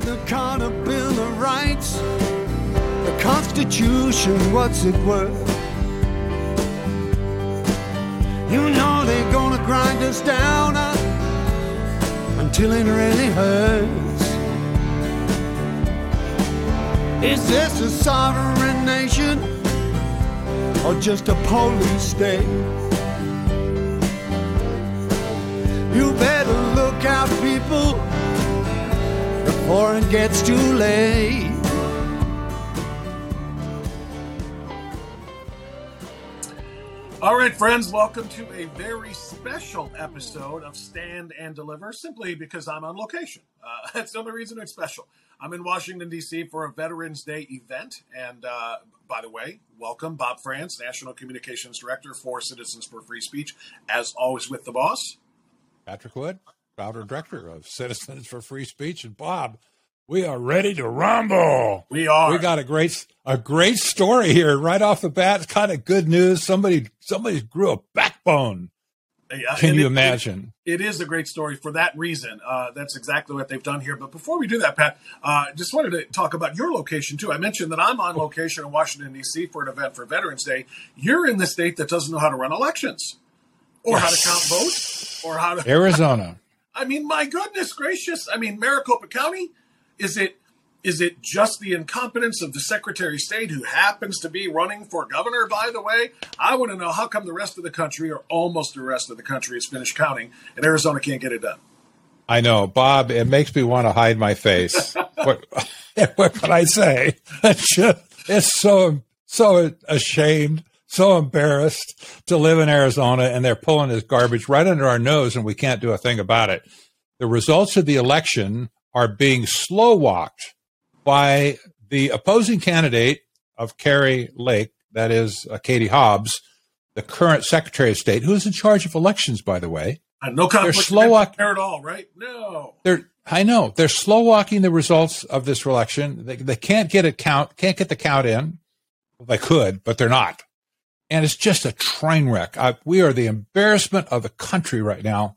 Magna Carta Bill of Rights, the Constitution, what's it worth? You know they're gonna grind us down uh, until it really hurts. Is this a sovereign nation or just a police state? You better look out, people, before it gets too late. All right, friends, welcome to a very special episode of Stand and Deliver, simply because I'm on location. Uh, that's the only reason it's special. I'm in Washington, D.C. for a Veterans Day event. And uh, by the way, welcome, Bob France, National Communications Director for Citizens for Free Speech, as always with the boss. Patrick Wood, founder director of Citizens for Free Speech. And Bob, we are ready to rumble. We are. We got a great a great story here right off the bat. It's kind of good news. Somebody somebody grew a backbone. Yeah, Can you it- imagine? It is a great story for that reason. Uh, that's exactly what they've done here. But before we do that, Pat, uh, just wanted to talk about your location too. I mentioned that I'm on location in Washington D.C. for an event for Veterans Day. You're in the state that doesn't know how to run elections, or how to count votes, or how to. Arizona. I mean, my goodness gracious! I mean, Maricopa County, is it is it just the incompetence of the Secretary of State who happens to be running for governor? By the way, I want to know how come the rest of the country, or almost the rest of the country, is finished counting, and Arizona can't get it done. I know, Bob. It makes me want to hide my face. what, what can I say? It's, just, it's so so ashamed, so embarrassed to live in Arizona, and they're pulling this garbage right under our nose, and we can't do a thing about it. The results of the election are being slow walked by the opposing candidate of Kari Lake, that is uh, Katie Hobbs, the current Secretary of State, who is in charge of elections, by the way Uh, no conflict slow walk- there at all, right? No. they're I know they're slow walking the results of this election. They, they can't get it count, can't get the count in. Well, they could, but they're not, and it's just a train wreck. I, we are the embarrassment of the country right now.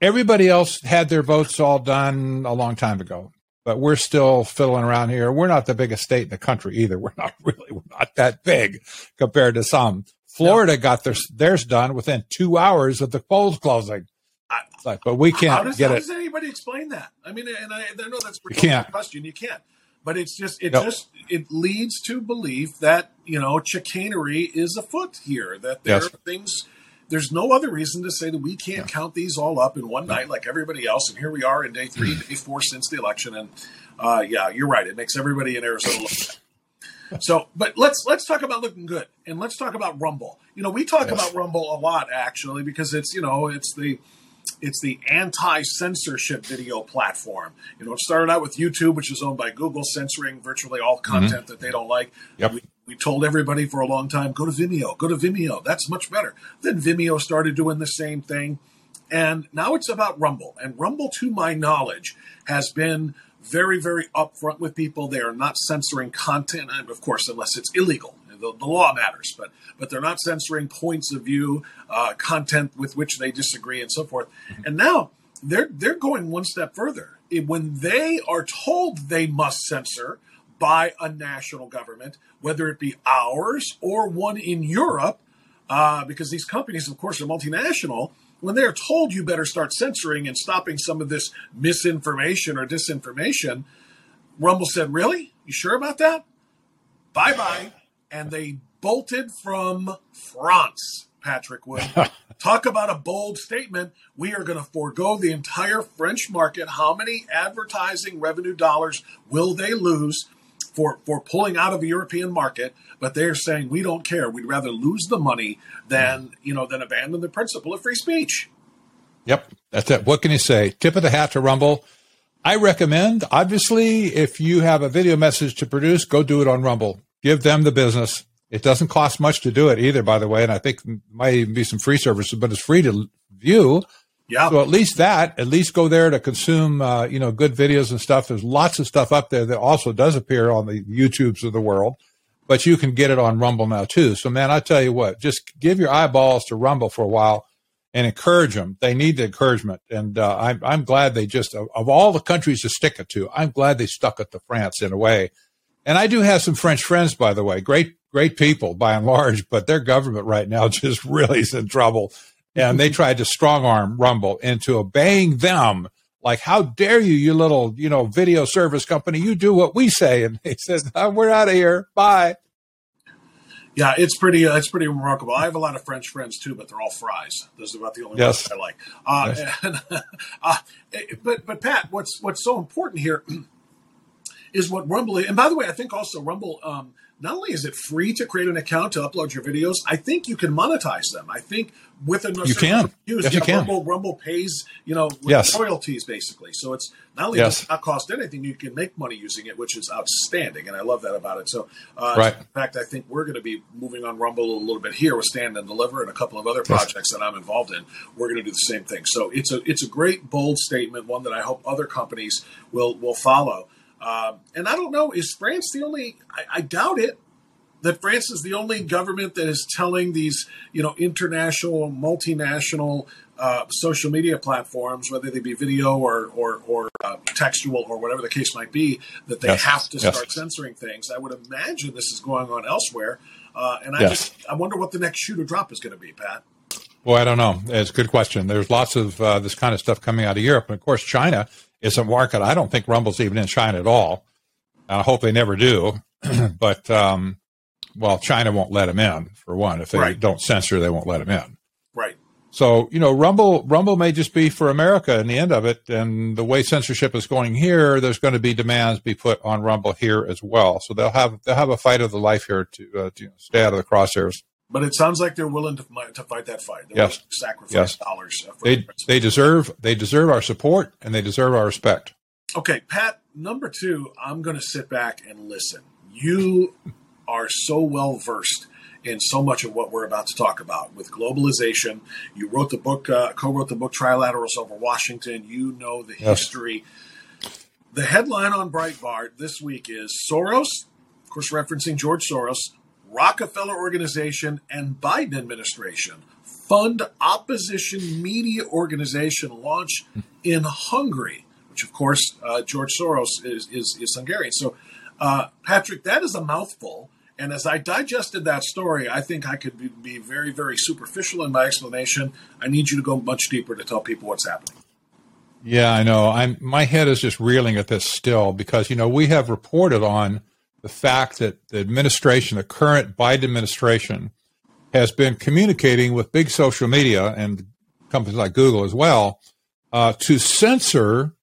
Everybody else had their votes all done a long time ago, but we're still fiddling around here. We're not the biggest state in the country either. We're not really, we're not that big compared to some. Florida got their, theirs done within two hours of the polls closing. I- like, but we can't does, get how it. does anybody explain that? I mean, and I, I know that's a can't. question. You can't. But it's just it No. just it leads to belief that you know chicanery is afoot here. That there Yes. are things. There's no other reason to say that we can't count these all up in one night like everybody else. And here we are in day three, day four since the election. And uh, yeah, you're right. It makes everybody in Arizona look bad. So, but let's let's talk about looking good, and let's talk about Rumble. You know, we talk Yes. about Rumble a lot actually because it's you know it's the it's the anti-censorship video platform. You know, it started out with YouTube, which is owned by Google, censoring virtually all mm-hmm. content that they don't like. Yep. We, we told everybody for a long time, go to Vimeo, go to Vimeo. That's much better. Then Vimeo started doing the same thing. And now it's about Rumble. And Rumble, to my knowledge, has been very, very upfront with people. They are not censoring content, and of course, unless it's illegal. The, the law matters, but but they're not censoring points of view, uh, content with which they disagree, and so forth. And now they're they're going one step further. When they are told they must censor by a national government, whether it be ours or one in Europe, uh, because these companies, of course, are multinational. When they are told you better start censoring and stopping some of this misinformation or disinformation, Rumble said, "Really? You sure about that? Bye bye." And they bolted from France. Patrick Wood, talk about a bold statement. We are going to forego the entire French market. How many advertising revenue dollars will they lose for for pulling out of a European market? But they're saying we don't care. We'd rather lose the money than you know than abandon the principle of free speech. Yep, that's it. What can you say? Tip of the hat to Rumble. I recommend, obviously, if you have a video message to produce, go do it on Rumble. Give them the business. It doesn't cost much to do it either, by the way. And I think might even be some free services, but it's free to view. Yeah, So at least that, at least go there to consume, uh, you know, good videos and stuff. There's lots of stuff up there that also does appear on the YouTubes of the world, but you can get it on Rumble now too. So man, I tell you what, just give your eyeballs to Rumble for a while and encourage them. They need the encouragement, and uh, I'm I'm glad they just of, of, all the countries to stick it to, I'm glad they stuck it to France in a way. And I do have some French friends, by the way, great great people by and large, but their government right now just really is in trouble, and they tried to strong arm Rumble into obeying them. Like, how dare you, you little, you know, video service company? You do what we say, and they said, oh, "We're out of here. Bye." Yeah, it's pretty. Uh, it's pretty remarkable. I have a lot of French friends too, but they're all fries. Those are about the only yes. ones I like. Uh, yes. and, uh, but but Pat, what's what's so important here is what Rumble. And by the way, I think also Rumble. Um, not only is it free to create an account to upload your videos, I think you can monetize them. I think with enough you can. Views, yes, you can. Rumble, Rumble pays, you know, yes. royalties basically. So it's not only yes. does it not cost anything, you can make money using it, which is outstanding, and I love that about it. So, uh, right. in fact, I think we're going to be moving on Rumble a little bit here with Stand and Deliver and a couple of other projects yes. that I'm involved in. We're going to do the same thing. So it's a it's a great bold statement, one that I hope other companies will will follow. Um, and I don't know, is France the only? I, I, doubt it. That France is the only government that is telling these, you know, international, multinational uh, social media platforms, whether they be video or or, or uh, textual or whatever the case might be, that they yes. have to start yes. censoring things. I would imagine this is going on elsewhere, uh, and I yes. just I wonder what the next shoe to drop is going to be, Pat. Well, I don't know. It's a good question. There's lots of uh, this kind of stuff coming out of Europe, and of course, China is a market. I don't think Rumble's even in China at all. I hope they never do. but um, well, China won't let them in for one. If they right. don't censor, they won't let them in. Right. So you know, Rumble Rumble may just be for America in the end of it. And the way censorship is going here, there's going to be demands be put on Rumble here as well. So they'll have they'll have a fight of the life here to, uh, to stay out of the crosshairs. But it sounds like they're willing to, to fight that fight. They're yes. sacrifice yes. dollars. they they deserve they deserve our support and they deserve our respect. Okay, Pat. Number two, I'm going to sit back and listen. You are so well versed in so much of what we're about to talk about with globalization. You wrote the book, uh, co-wrote the book Trilaterals over Washington. You know the yes. history. The headline on Breitbart this week is Soros, of course, referencing George Soros, Rockefeller Organization, and Biden administration fund opposition media organization launch in Hungary, which of course uh, George Soros is, is, is Hungarian. So, uh, Patrick, that is a mouthful. And as I digested that story, I think I could be, be very, very superficial in my explanation. I need you to go much deeper to tell people what's happening. Yeah, I know. I'm my head is just reeling at this still because you know we have reported on the fact that the administration, the current Biden administration, has been communicating with big social media and companies like Google as well uh, to censor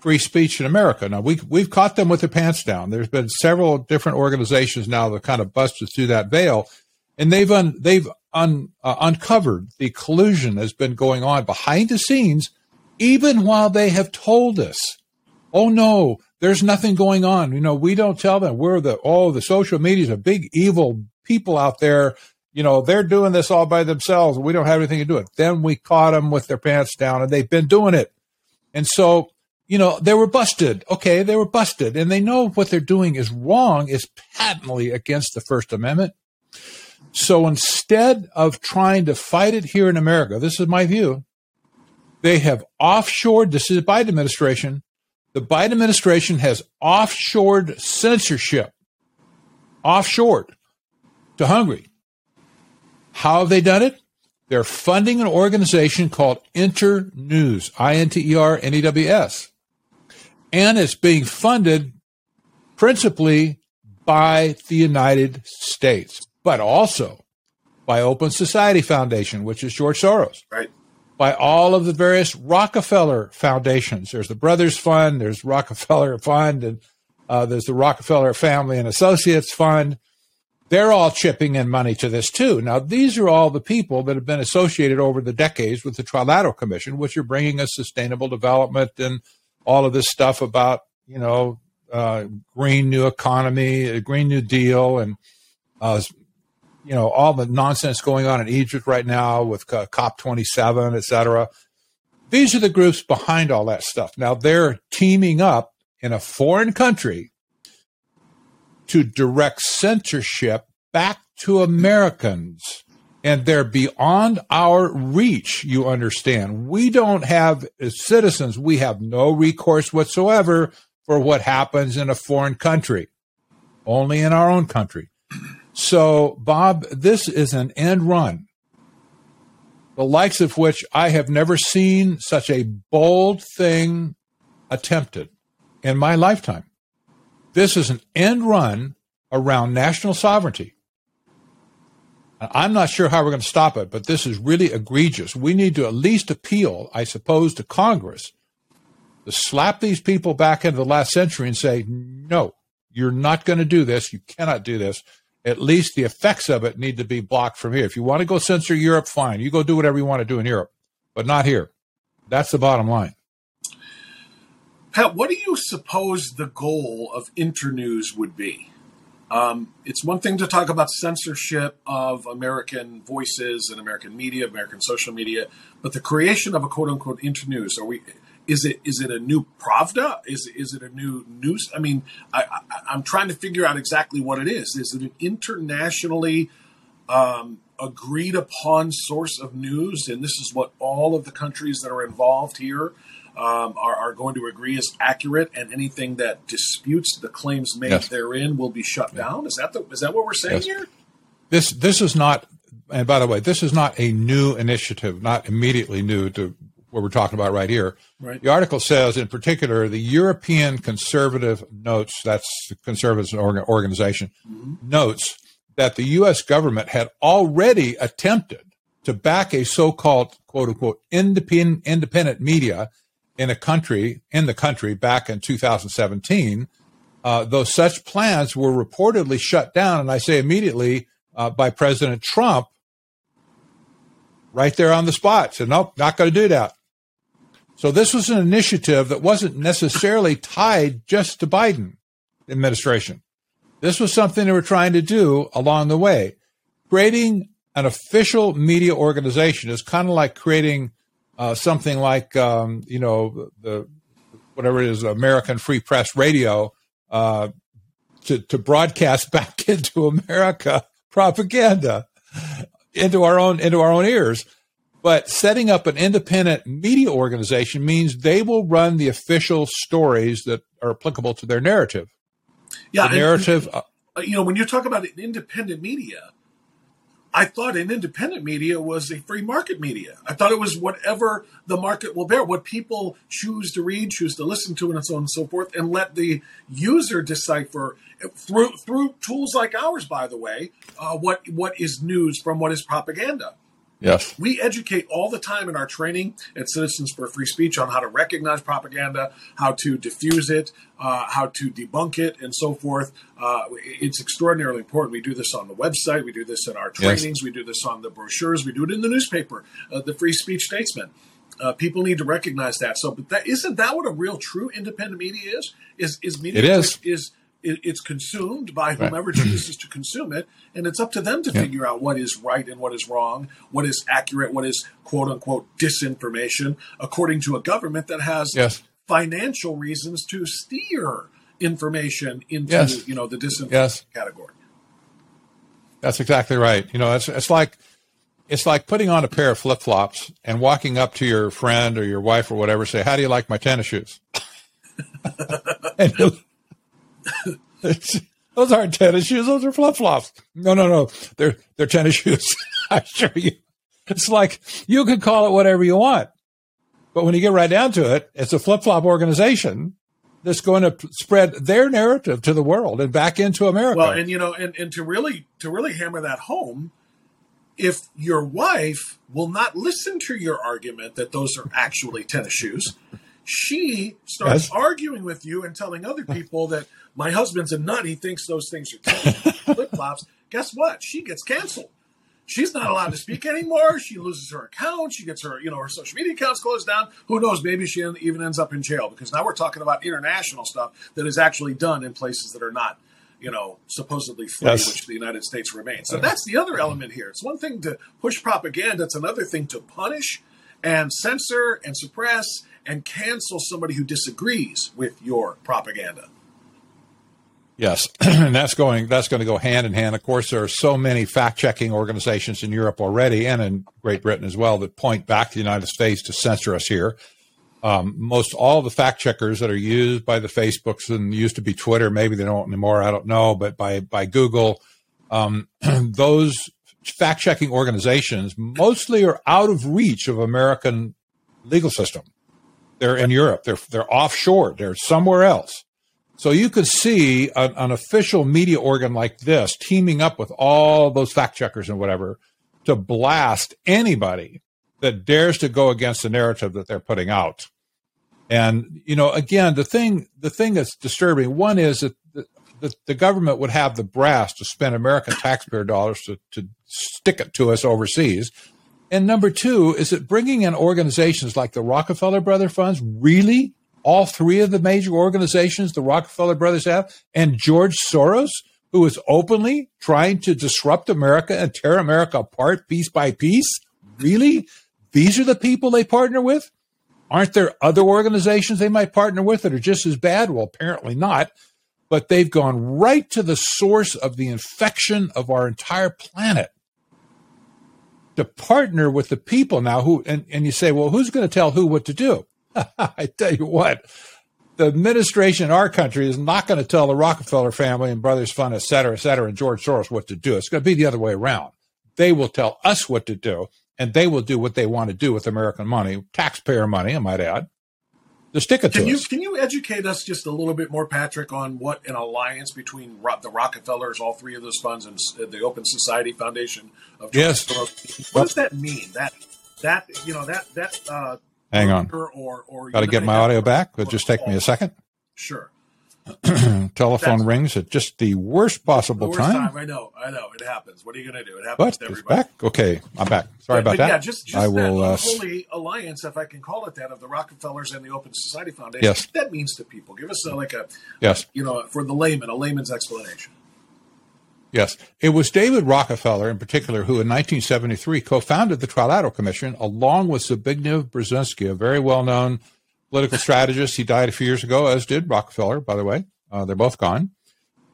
free speech in America. Now we we've caught them with their pants down. There's been several different organizations now that kind of busted through that veil, and they've un, they've un, uh, uncovered the collusion that's been going on behind the scenes, even while they have told us, "Oh no, there's nothing going on. You know, we don't tell them we're the, oh, the social media is a big evil people out there. You know, they're doing this all by themselves. We don't have anything to do it. Then we caught them with their pants down and they've been doing it. And so, you know, they were busted. Okay. They were busted and they know what they're doing is wrong, is patently against the First Amendment. So instead of trying to fight it here in America, this is my view, they have offshored, this is Biden administration, the Biden administration has offshored censorship, offshored to Hungary. How have they done it? They're funding an organization called Internews, I N T E R N E W S. And it's being funded principally by the United States, but also by Open Society Foundation, which is George Soros. Right by all of the various Rockefeller foundations. There's the Brothers Fund, there's Rockefeller Fund, and uh, there's the Rockefeller Family and Associates Fund. They're all chipping in money to this too. Now, these are all the people that have been associated over the decades with the Trilateral Commission, which are bringing us sustainable development and all of this stuff about, you know, uh, green new economy, green new deal, and uh, you know all the nonsense going on in Egypt right now with COP 27, et cetera. These are the groups behind all that stuff. Now they're teaming up in a foreign country to direct censorship back to Americans and they're beyond our reach. You understand? We don't have, as citizens, we have no recourse whatsoever for what happens in a foreign country, only in our own country. So, Bob, this is an end run, the likes of which I have never seen such a bold thing attempted in my lifetime. This is an end run around national sovereignty. I'm not sure how we're going to stop it, but this is really egregious. We need to at least appeal, I suppose, to Congress to slap these people back into the last century and say, no, you're not going to do this. You cannot do this. At least the effects of it need to be blocked from here. If you want to go censor Europe, fine. You go do whatever you want to do in Europe, but not here. That's the bottom line. Pat, what do you suppose the goal of Internews would be? Um, it's one thing to talk about censorship of American voices and American media, American social media, but the creation of a quote unquote internews. Are we? Is it is it a new Pravda? Is is it a new news? I mean, I, I, am trying to figure out exactly what it is. Is it an internationally um, agreed upon source of news? And this is what all of the countries that are involved here um, are, are, going to agree is accurate, and anything that disputes the claims made yes. therein will be shut down. Is that the, is that what we're saying yes. here? This this is not. And by the way, this is not a new initiative, not immediately new to what we're talking about right here. Right. The article says, in particular, the European Conservative notes, that's the Conservatives organization, mm-hmm. notes that the U.S. government had already attempted to back a so called, quote unquote, independent, independent media in a country in the country back in 2017, uh, though such plans were reportedly shut down, and I say immediately uh, by President Trump, right there on the spot. Said, nope, not going to do that. So this was an initiative that wasn't necessarily tied just to Biden administration. This was something they were trying to do along the way. Creating an official media organization is kind of like creating uh, something like um, you know the whatever it is American Free Press Radio uh, to to broadcast back into America propaganda into our own into our own ears. But setting up an independent media organization means they will run the official stories that are applicable to their narrative. Yeah, the narrative. And, uh, you know, when you talk about an independent media, I thought an independent media was a free market media. I thought it was whatever the market will bear, what people choose to read, choose to listen to, and so on and so forth, and let the user decipher through through tools like ours. By the way, uh, what what is news from what is propaganda. Yes. We educate all the time in our training at Citizens for Free Speech on how to recognize propaganda, how to diffuse it, uh, how to debunk it, and so forth. Uh, it's extraordinarily important. We do this on the website, we do this in our trainings, yes. we do this on the brochures, we do it in the newspaper, uh, the Free Speech Statesman. Uh, people need to recognize that. So, but that isn't that what a real, true independent media is? Is is media it is. is it, it's consumed by whomever right. chooses to consume it, and it's up to them to yeah. figure out what is right and what is wrong, what is accurate, what is quote unquote disinformation, according to a government that has yes. financial reasons to steer information into yes. you know the disinformation yes. category. That's exactly right. You know, it's it's like it's like putting on a pair of flip flops and walking up to your friend or your wife or whatever, say, "How do you like my tennis shoes?" and those aren't tennis shoes. Those are flip flops. No, no, no. They're they're tennis shoes. I assure you. It's like you can call it whatever you want, but when you get right down to it, it's a flip flop organization that's going to spread their narrative to the world and back into America. Well, and you know, and, and to really to really hammer that home, if your wife will not listen to your argument that those are actually tennis shoes, she starts arguing with you and telling other people that my husband's a nut. He thinks those things are flip flops. Guess what? She gets canceled. She's not allowed to speak anymore. She loses her account. She gets her, you know, her social media accounts closed down. Who knows? Maybe she even ends up in jail because now we're talking about international stuff that is actually done in places that are not, you know, supposedly free, yes. which the United States remains. So that's the other element here. It's one thing to push propaganda. It's another thing to punish and censor and suppress and cancel somebody who disagrees with your propaganda. Yes, and that's going that's going to go hand in hand. Of course, there are so many fact checking organizations in Europe already, and in Great Britain as well, that point back to the United States to censor us here. Um, most all the fact checkers that are used by the Facebooks and used to be Twitter, maybe they don't anymore. I don't know, but by by Google, um, those fact checking organizations mostly are out of reach of American legal system. They're in Europe. They're they're offshore. They're somewhere else. So you could see an, an, official media organ like this teaming up with all those fact checkers and whatever to blast anybody that dares to go against the narrative that they're putting out. And you know, again, the thing the thing that's disturbing one is that the, the government would have the brass to spend American taxpayer dollars to, to stick it to us overseas. And number two is that bringing in organizations like the Rockefeller Brother Funds really all three of the major organizations the Rockefeller brothers have, and George Soros, who is openly trying to disrupt America and tear America apart piece by piece? Really? These are the people they partner with? Aren't there other organizations they might partner with that are just as bad? Well, apparently not. But they've gone right to the source of the infection of our entire planet to partner with the people now who, and, and you say, well, who's going to tell who what to do? I tell you what, the administration in our country is not going to tell the Rockefeller family and Brothers Fund, et cetera, et cetera, and George Soros what to do. It's going to be the other way around. They will tell us what to do, and they will do what they want to do with American money, taxpayer money, I might add. To stick it can to you, us. Can you educate us just a little bit more, Patrick, on what an alliance between the Rockefellers, all three of those funds, and the Open Society Foundation of yes. Soros, what does that mean? That that you know that that uh, Hang on. Or, or Got to get my audio back. It'll just take me a second. Sure. Telephone That's, rings at just the worst possible the worst time. time. I know. I know. It happens. What are you going to do? It happens everybody. It's back? Okay. I'm back. Sorry but, about but that. Yeah, just, just I will, that uh, holy alliance, if I can call it that, of the Rockefellers and the Open Society Foundation. Yes. That means to people. Give us a, like a, yes. you know, for the layman, a layman's explanation. Yes. It was David Rockefeller, in particular, who in 1973 co founded the Trilateral Commission along with Zbigniew Brzezinski, a very well known political strategist. He died a few years ago, as did Rockefeller, by the way. Uh, they're both gone.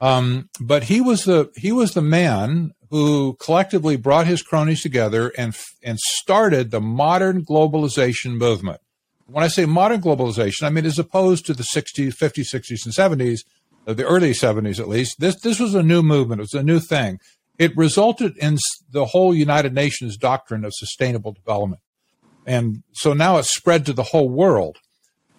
Um, but he was the he was the man who collectively brought his cronies together and and started the modern globalization movement. When I say modern globalization, I mean as opposed to the 60s, 50s, 60s, and 70s, the early 70s at least, this, this was a new movement. It was a new thing. It resulted in the whole United Nations doctrine of sustainable development. And so now it's spread to the whole world.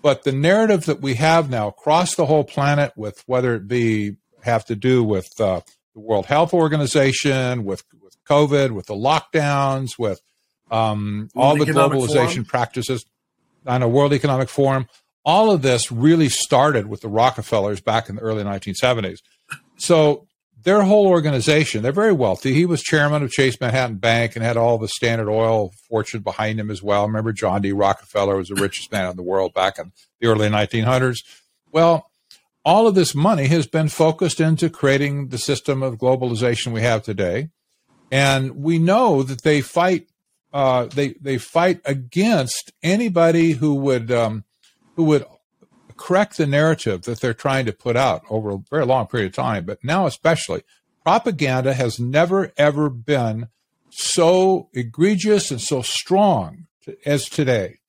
But the narrative that we have now across the whole planet, with whether it be have to do with uh, the World Health Organization, with, with COVID, with the lockdowns, with um, all the globalization Forum. practices, on a World Economic Forum, all of this really started with the Rockefellers back in the early 1970s. So their whole organization, they're very wealthy. He was chairman of Chase Manhattan Bank and had all the Standard Oil fortune behind him as well. Remember, John D. Rockefeller was the richest man in the world back in the early 1900s. Well, all of this money has been focused into creating the system of globalization we have today. And we know that they fight, uh, they, they fight against anybody who would, um, who would correct the narrative that they're trying to put out over a very long period of time, but now especially, propaganda has never, ever been so egregious and so strong as today.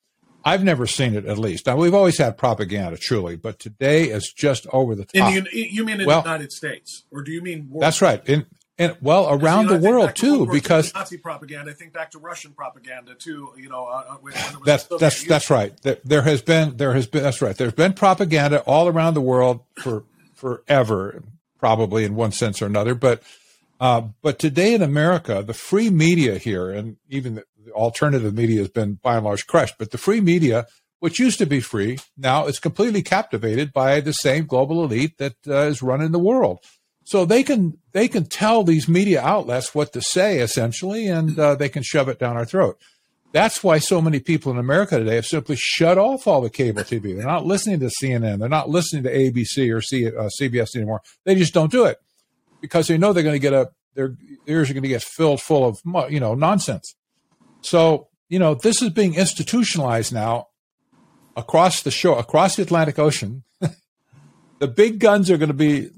I've never seen it, at least. Now, we've always had propaganda, truly, but today is just over the top. In the, you mean in well, the United States? Or do you mean world? That's right. In, and well around the world too, to because Nazi propaganda. I think back to Russian propaganda too. You know, uh, uh that's that's that's right. There has been there has been that's right. There's been propaganda all around the world for forever, probably in one sense or another. But uh, but today in America, the free media here, and even the, the alternative media has been by and large crushed. But the free media, which used to be free, now is completely captivated by the same global elite that uh, is running the world. So they can they can tell these media outlets what to say essentially, and uh, they can shove it down our throat. That's why so many people in America today have simply shut off all the cable TV. They're not listening to CNN. They're not listening to ABC or C, uh, CBS anymore. They just don't do it because they know they're going to get a their ears are going to get filled full of you know nonsense. So you know this is being institutionalized now across the shore, across the Atlantic Ocean. the big guns are going to be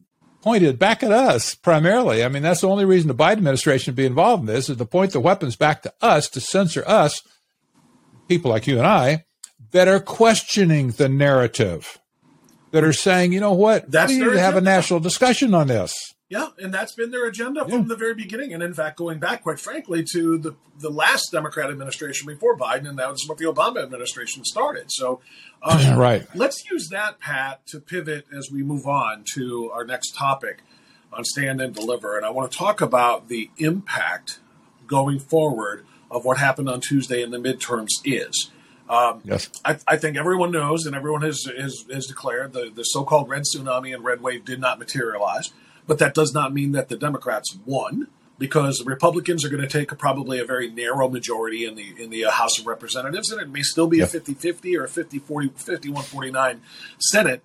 pointed back at us primarily. I mean, that's the only reason the Biden administration would be involved in this is to point the weapons back to us to censor us, people like you and I, that are questioning the narrative, that are saying, you know what, That's we need to have a national discussion on this. Yeah, and that's been their agenda Yeah. from the very beginning. And in fact, going back, quite frankly, to the, the last Democrat administration before Biden, and that was what the Obama administration started. So, um, Right. let's use that, Pat, to pivot as we move on to our next topic on Stand and Deliver. And I want to talk about the impact going forward of what happened on Tuesday in the midterms is. Um, Yes. I, I think everyone knows, and everyone has, has, has declared the, the so called red tsunami and red wave did not materialize. But that does not mean that the Democrats won, because the Republicans are going to take a, probably a very narrow majority in the in the uh, House of Representatives, and it may still be Yeah. a 50 50 or a 50 40, 51 49 Senate.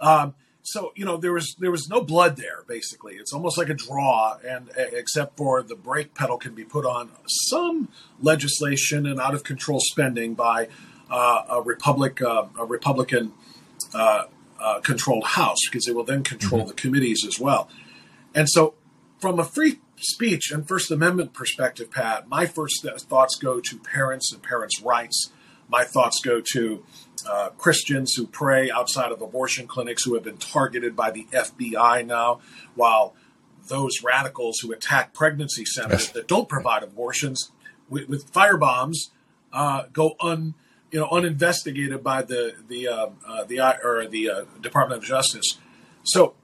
Um, so you know there was there was no blood there. Basically, it's almost like a draw, and except for the brake pedal can be put on some legislation and out of control spending by uh, a republic uh, a Republican uh, uh, controlled House because they will then control the committees as well. And so, from a free speech and First Amendment perspective, Pat, my first thoughts go to parents and parents' rights. My thoughts go to uh, Christians who pray outside of abortion clinics who have been targeted by the FBI now, while those radicals who attack pregnancy centers that don't provide abortions with, with fire bombs uh, go un you know uninvestigated by the the uh, uh, the or the uh, Department of Justice. So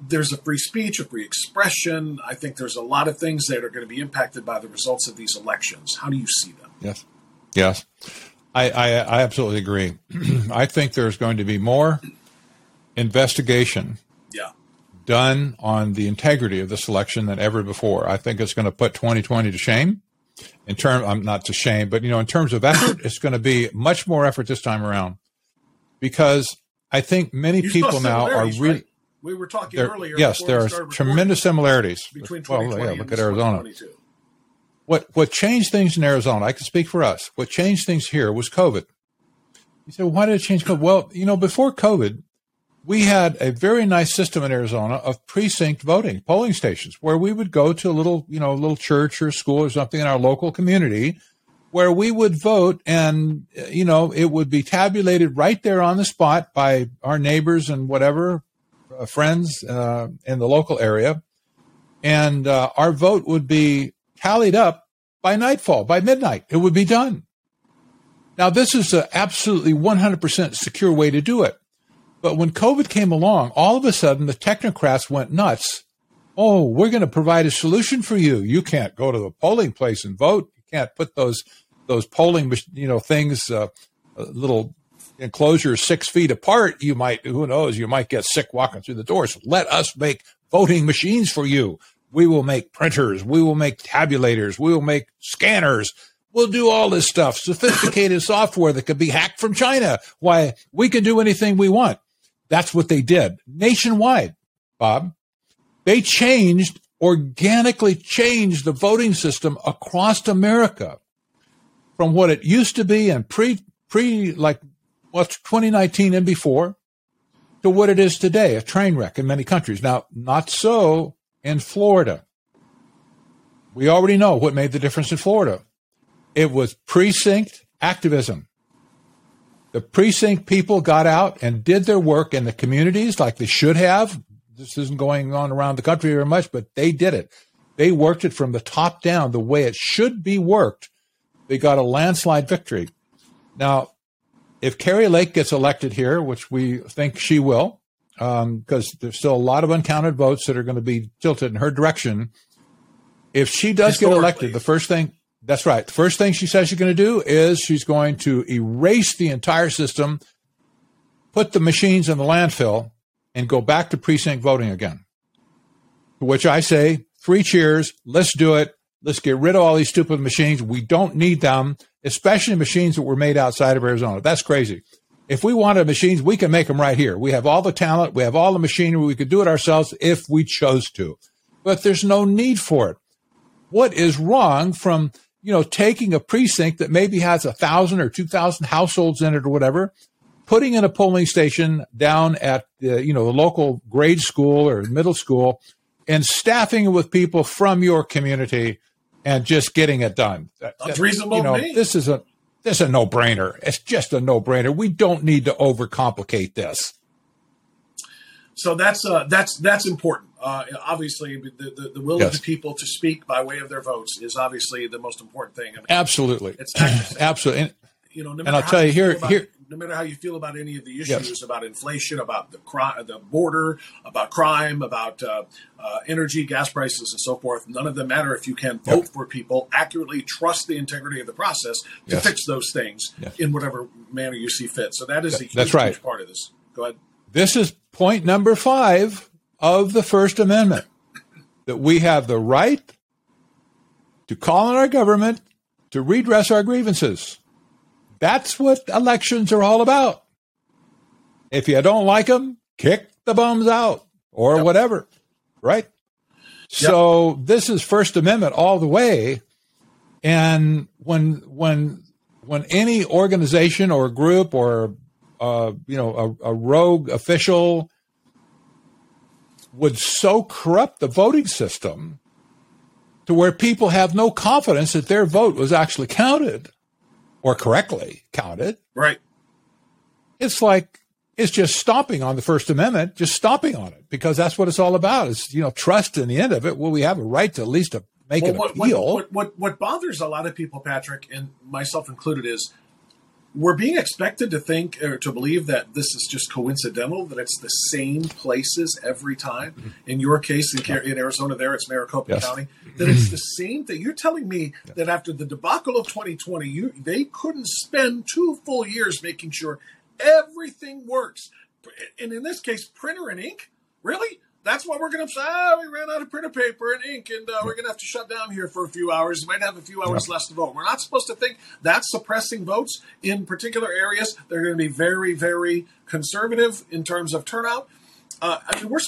there's a free speech, a free expression. I think there's a lot of things that are going to be impacted by the results of these elections. How do you see them? Yes. Yes. I, I, I absolutely agree. I think there's going to be more investigation Yeah, done on the integrity of this election than ever before. I think it's going to put 2020 to shame. In term, I'm not to shame, but you know, in terms of effort, it's going to be much more effort this time around because I think many You people now are really. right? We were talking There, earlier. yes, there are tremendous similarities. between well, yeah, look at Arizona. 2022. What what changed things in Arizona? I can speak for us. What changed things here was COVID. You said, why did it change COVID? Well, you know, before COVID, we had a very nice system in Arizona of precinct voting, polling stations, where we would go to a little, you know, a little church or school or something in our local community, where we would vote, and you know, it would be tabulated right there on the spot by our neighbors and whatever friends uh, in the local area, and uh, our vote would be tallied up by nightfall, by midnight. It would be done. Now, this is an absolutely 100% secure way to do it. But when COVID came along, all of a sudden the technocrats went nuts. Oh, we're going to provide a solution for you. You can't go to the polling place and vote. You can't put those those polling, you know, things, uh, uh, little enclosures six feet apart. You might, who knows, you might get sick walking through the doors. Let us make voting machines for you. We will make printers. We will make tabulators. We will make scanners. We'll do all this stuff, sophisticated software that could be hacked from China. Why, we can do anything we want. That's what they did nationwide, Bob. They changed, organically changed the voting system across America from what it used to be and pre, pre, like what's 2019 and before to what it is today, a train wreck in many countries. Now, not so in Florida. We already know what made the difference in Florida. It was precinct activism. The precinct people got out and did their work in the communities like they should have. This isn't going on around the country very much, but they did it. They worked it from the top down the way it should be worked. They got a landslide victory. Now, if Kari Lake gets elected here, which we think she will, um, because there's still a lot of uncounted votes that are going to be tilted in her direction. If she does get elected, the first thing that's right. The first thing she says she's going to do is she's going to erase the entire system, put the machines in the landfill, and go back to precinct voting again. To which I say, three cheers, let's do it. Let's get rid of all these stupid machines. We don't need them, especially machines that were made outside of Arizona. That's crazy. If we wanted machines, we can make them right here. We have all the talent, we have all the machinery, we could do it ourselves if we chose to. But there's no need for it. What is wrong from, you know, taking a precinct that maybe has a thousand or two thousand households in it or whatever, putting in a polling station down at the, you know, the local grade school or middle school and staffing it with people from your community and just getting it done. That's reasonable you know, to me. This is a this is a no brainer. It's just a no brainer. We don't need to overcomplicate this. So that's uh, that's that's important. Uh, obviously, the, the, the will Yes. of the people to speak by way of their votes is obviously the most important thing. I mean, Absolutely. It's Absolutely. And- you know, no And I'll tell you here- here- no matter how you feel about any of the issues Yes. about inflation, about the crime, the border, about crime, about uh, uh, energy, gas prices, and so forth, none of them matter if you can vote for people accurately, trust the integrity of the process to Yes. fix those things Yes. in whatever manner you see fit. So that is a huge, right. huge part of this. Go ahead. This is point number five of the First Amendment that we have the right to call on our government to redress our grievances. That's what elections are all about. If you don't like them, kick the bums out or whatever, right? So this is First Amendment all the way. And when when when any organization or group or uh, you know a, a rogue official would so corrupt the voting system to where people have no confidence that their vote was actually counted or correctly counted. Right. It's like it's just stomping on the First Amendment, just stomping on it because that's what it's all about. Is you know trust in the end of it. Well, we have a right to at least to make Well, an what, appeal. what, what, what bothers a lot of people, Patrick, and myself included, is we're being expected to think or to believe that this is just coincidental, that it's the same places every time. Mm-hmm. In your case, in, in Arizona, there it's Maricopa Yes. County, that it's the same thing. You're telling me that after the debacle of 2020, you they couldn't spend two full years making sure everything works. And in this case, printer and ink, really? That's what we're going to say. Ah, we ran out of printer paper and ink, and uh, we're going to have to shut down here for a few hours. We might have a few hours less to vote. We're not supposed to think that's suppressing votes in particular areas. They're going to be very, very conservative in terms of turnout. Uh, I mean, we're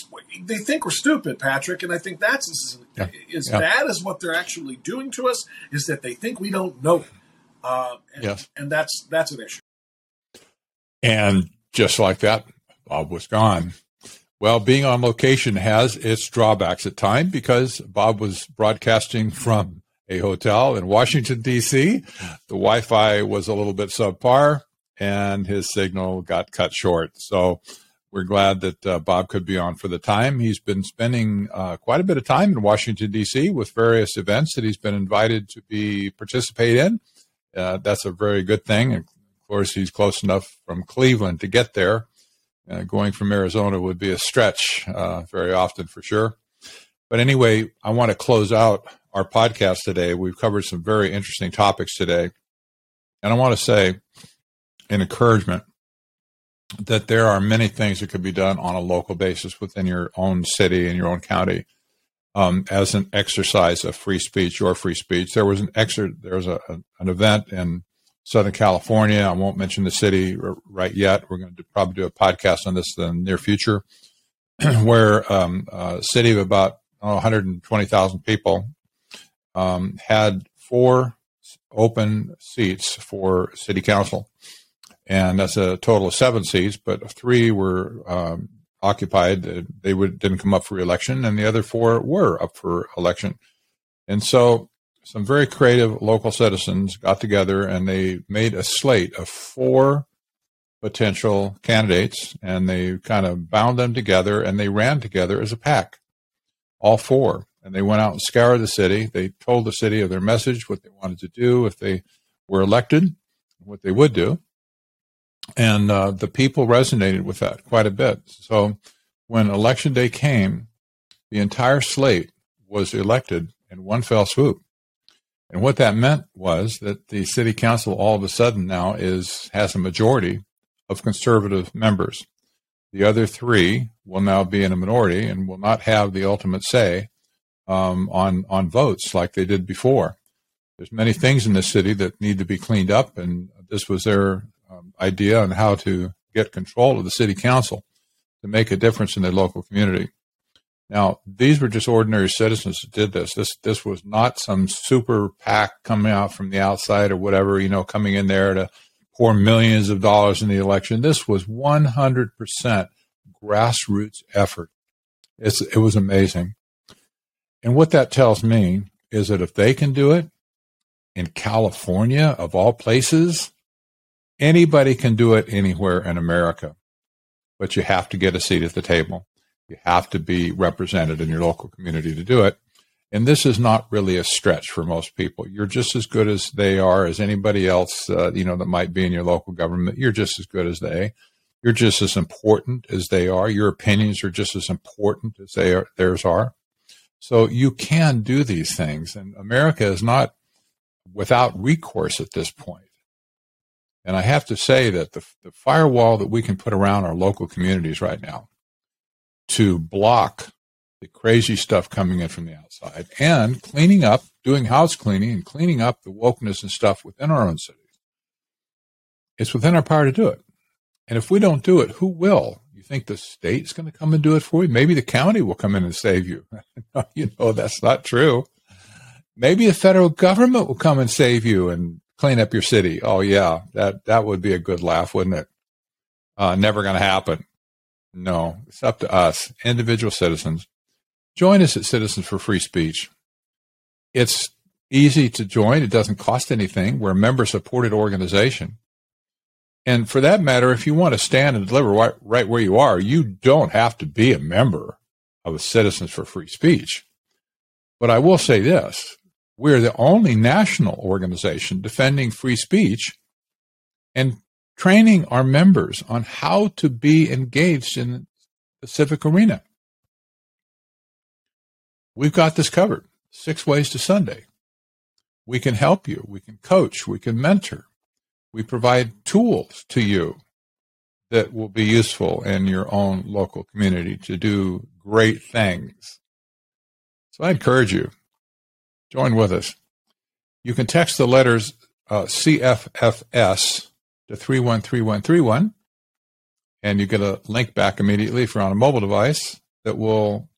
they think we're stupid, Patrick, and I think that's as, Yeah. as Yeah. bad as what they're actually doing to us is that they think we don't know. Uh, and, Yes. and that's that's an issue. And just like that, Bob was gone. Well, being on location has its drawbacks at time because Bob was broadcasting from a hotel in Washington D.C. The Wi-Fi was a little bit subpar, and his signal got cut short. So we're glad that uh, Bob could be on for the time. He's been spending uh, quite a bit of time in Washington D.C. with various events that he's been invited to be participate in. Uh, that's a very good thing. And of course, he's close enough from Cleveland to get there. Uh, going from Arizona would be a stretch uh, very often for sure. But anyway, I want to close out our podcast today. We've covered some very interesting topics today. And I want to say, in encouragement, that there are many things that could be done on a local basis within your own city and your own county um, as an exercise of free speech or free speech. There was an exer- there was a, an event in Southern California. I won't mention the city right yet. We're going to probably do a podcast on this in the near future, where um, a city of about oh, 120,000 people um, had four open seats for city council, and that's a total of seven seats. But three were um, occupied; they would didn't come up for election, and the other four were up for election. And so some very creative local citizens got together and they made a slate of four potential candidates and they kind of bound them together and they ran together as a pack, all four. And they went out and scoured the city. They told the city of their message, what they wanted to do if they were elected, what they would do. And uh, the people resonated with that quite a bit. So when election day came, the entire slate was elected in one fell swoop. And what that meant was that the city council all of a sudden now is has a majority of conservative members. The other three will now be in a minority and will not have the ultimate say um, on on votes like they did before. There's many things in this city that need to be cleaned up, and this was their um, idea on how to get control of the city council to make a difference in their local community. Now, these were just ordinary citizens that did this. This this was not some super PAC coming out from the outside or whatever, you know, coming in there to pour millions of dollars in the election. This was 100% grassroots effort. It's, it was amazing. And what that tells me is that if they can do it in California, of all places, anybody can do it anywhere in America. But you have to get a seat at the table. You have to be represented in your local community to do it. And this is not really a stretch for most people. You're just as good as they are as anybody else, uh, you know, that might be in your local government. You're just as good as they. You're just as important as they are. Your opinions are just as important as they are, theirs are. So you can do these things. And America is not without recourse at this point. And I have to say that the, the firewall that we can put around our local communities right now to block the crazy stuff coming in from the outside and cleaning up, doing house cleaning and cleaning up the wokeness and stuff within our own cities. It's within our power to do it. And if we don't do it, who will? You think the state's going to come and do it for you? Maybe the county will come in and save you. you know, that's not true. Maybe the federal government will come and save you and clean up your city. Oh yeah, that that would be a good laugh, wouldn't it? Uh, never going to happen. No, it's up to us, individual citizens. Join us at Citizens for Free Speech. It's easy to join. It doesn't cost anything. We're a member supported organization. And for that matter, if you want to stand and deliver right, right where you are, you don't have to be a member of Citizens for Free Speech. But I will say this we're the only national organization defending free speech and training our members on how to be engaged in the civic arena. We've got this covered. Six ways to Sunday. We can help you. We can coach. We can mentor. We provide tools to you that will be useful in your own local community to do great things. So I encourage you join with us. You can text the letters uh, CFFS to 313131, and you get a link back immediately if you're on a mobile device that will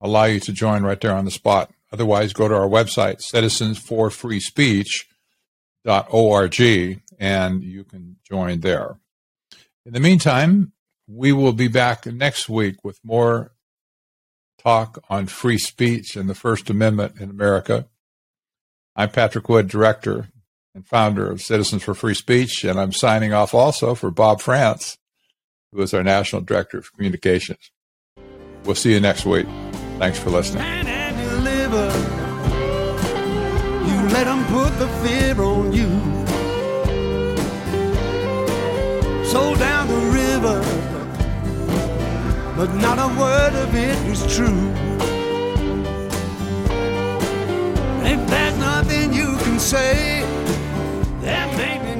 allow you to join right there on the spot. Otherwise, go to our website, citizensforfreespeech.org, and you can join there. In the meantime, we will be back next week with more talk on free speech and the First Amendment in America. I'm Patrick Wood, Director and founder of Citizens for Free Speech, and I'm signing off also for Bob France, who is our National Director of Communications. We'll see you next week. Thanks for listening. You let them put the fear on you. Down the river but not a word of it is true. If there's nothing you can say, Maybe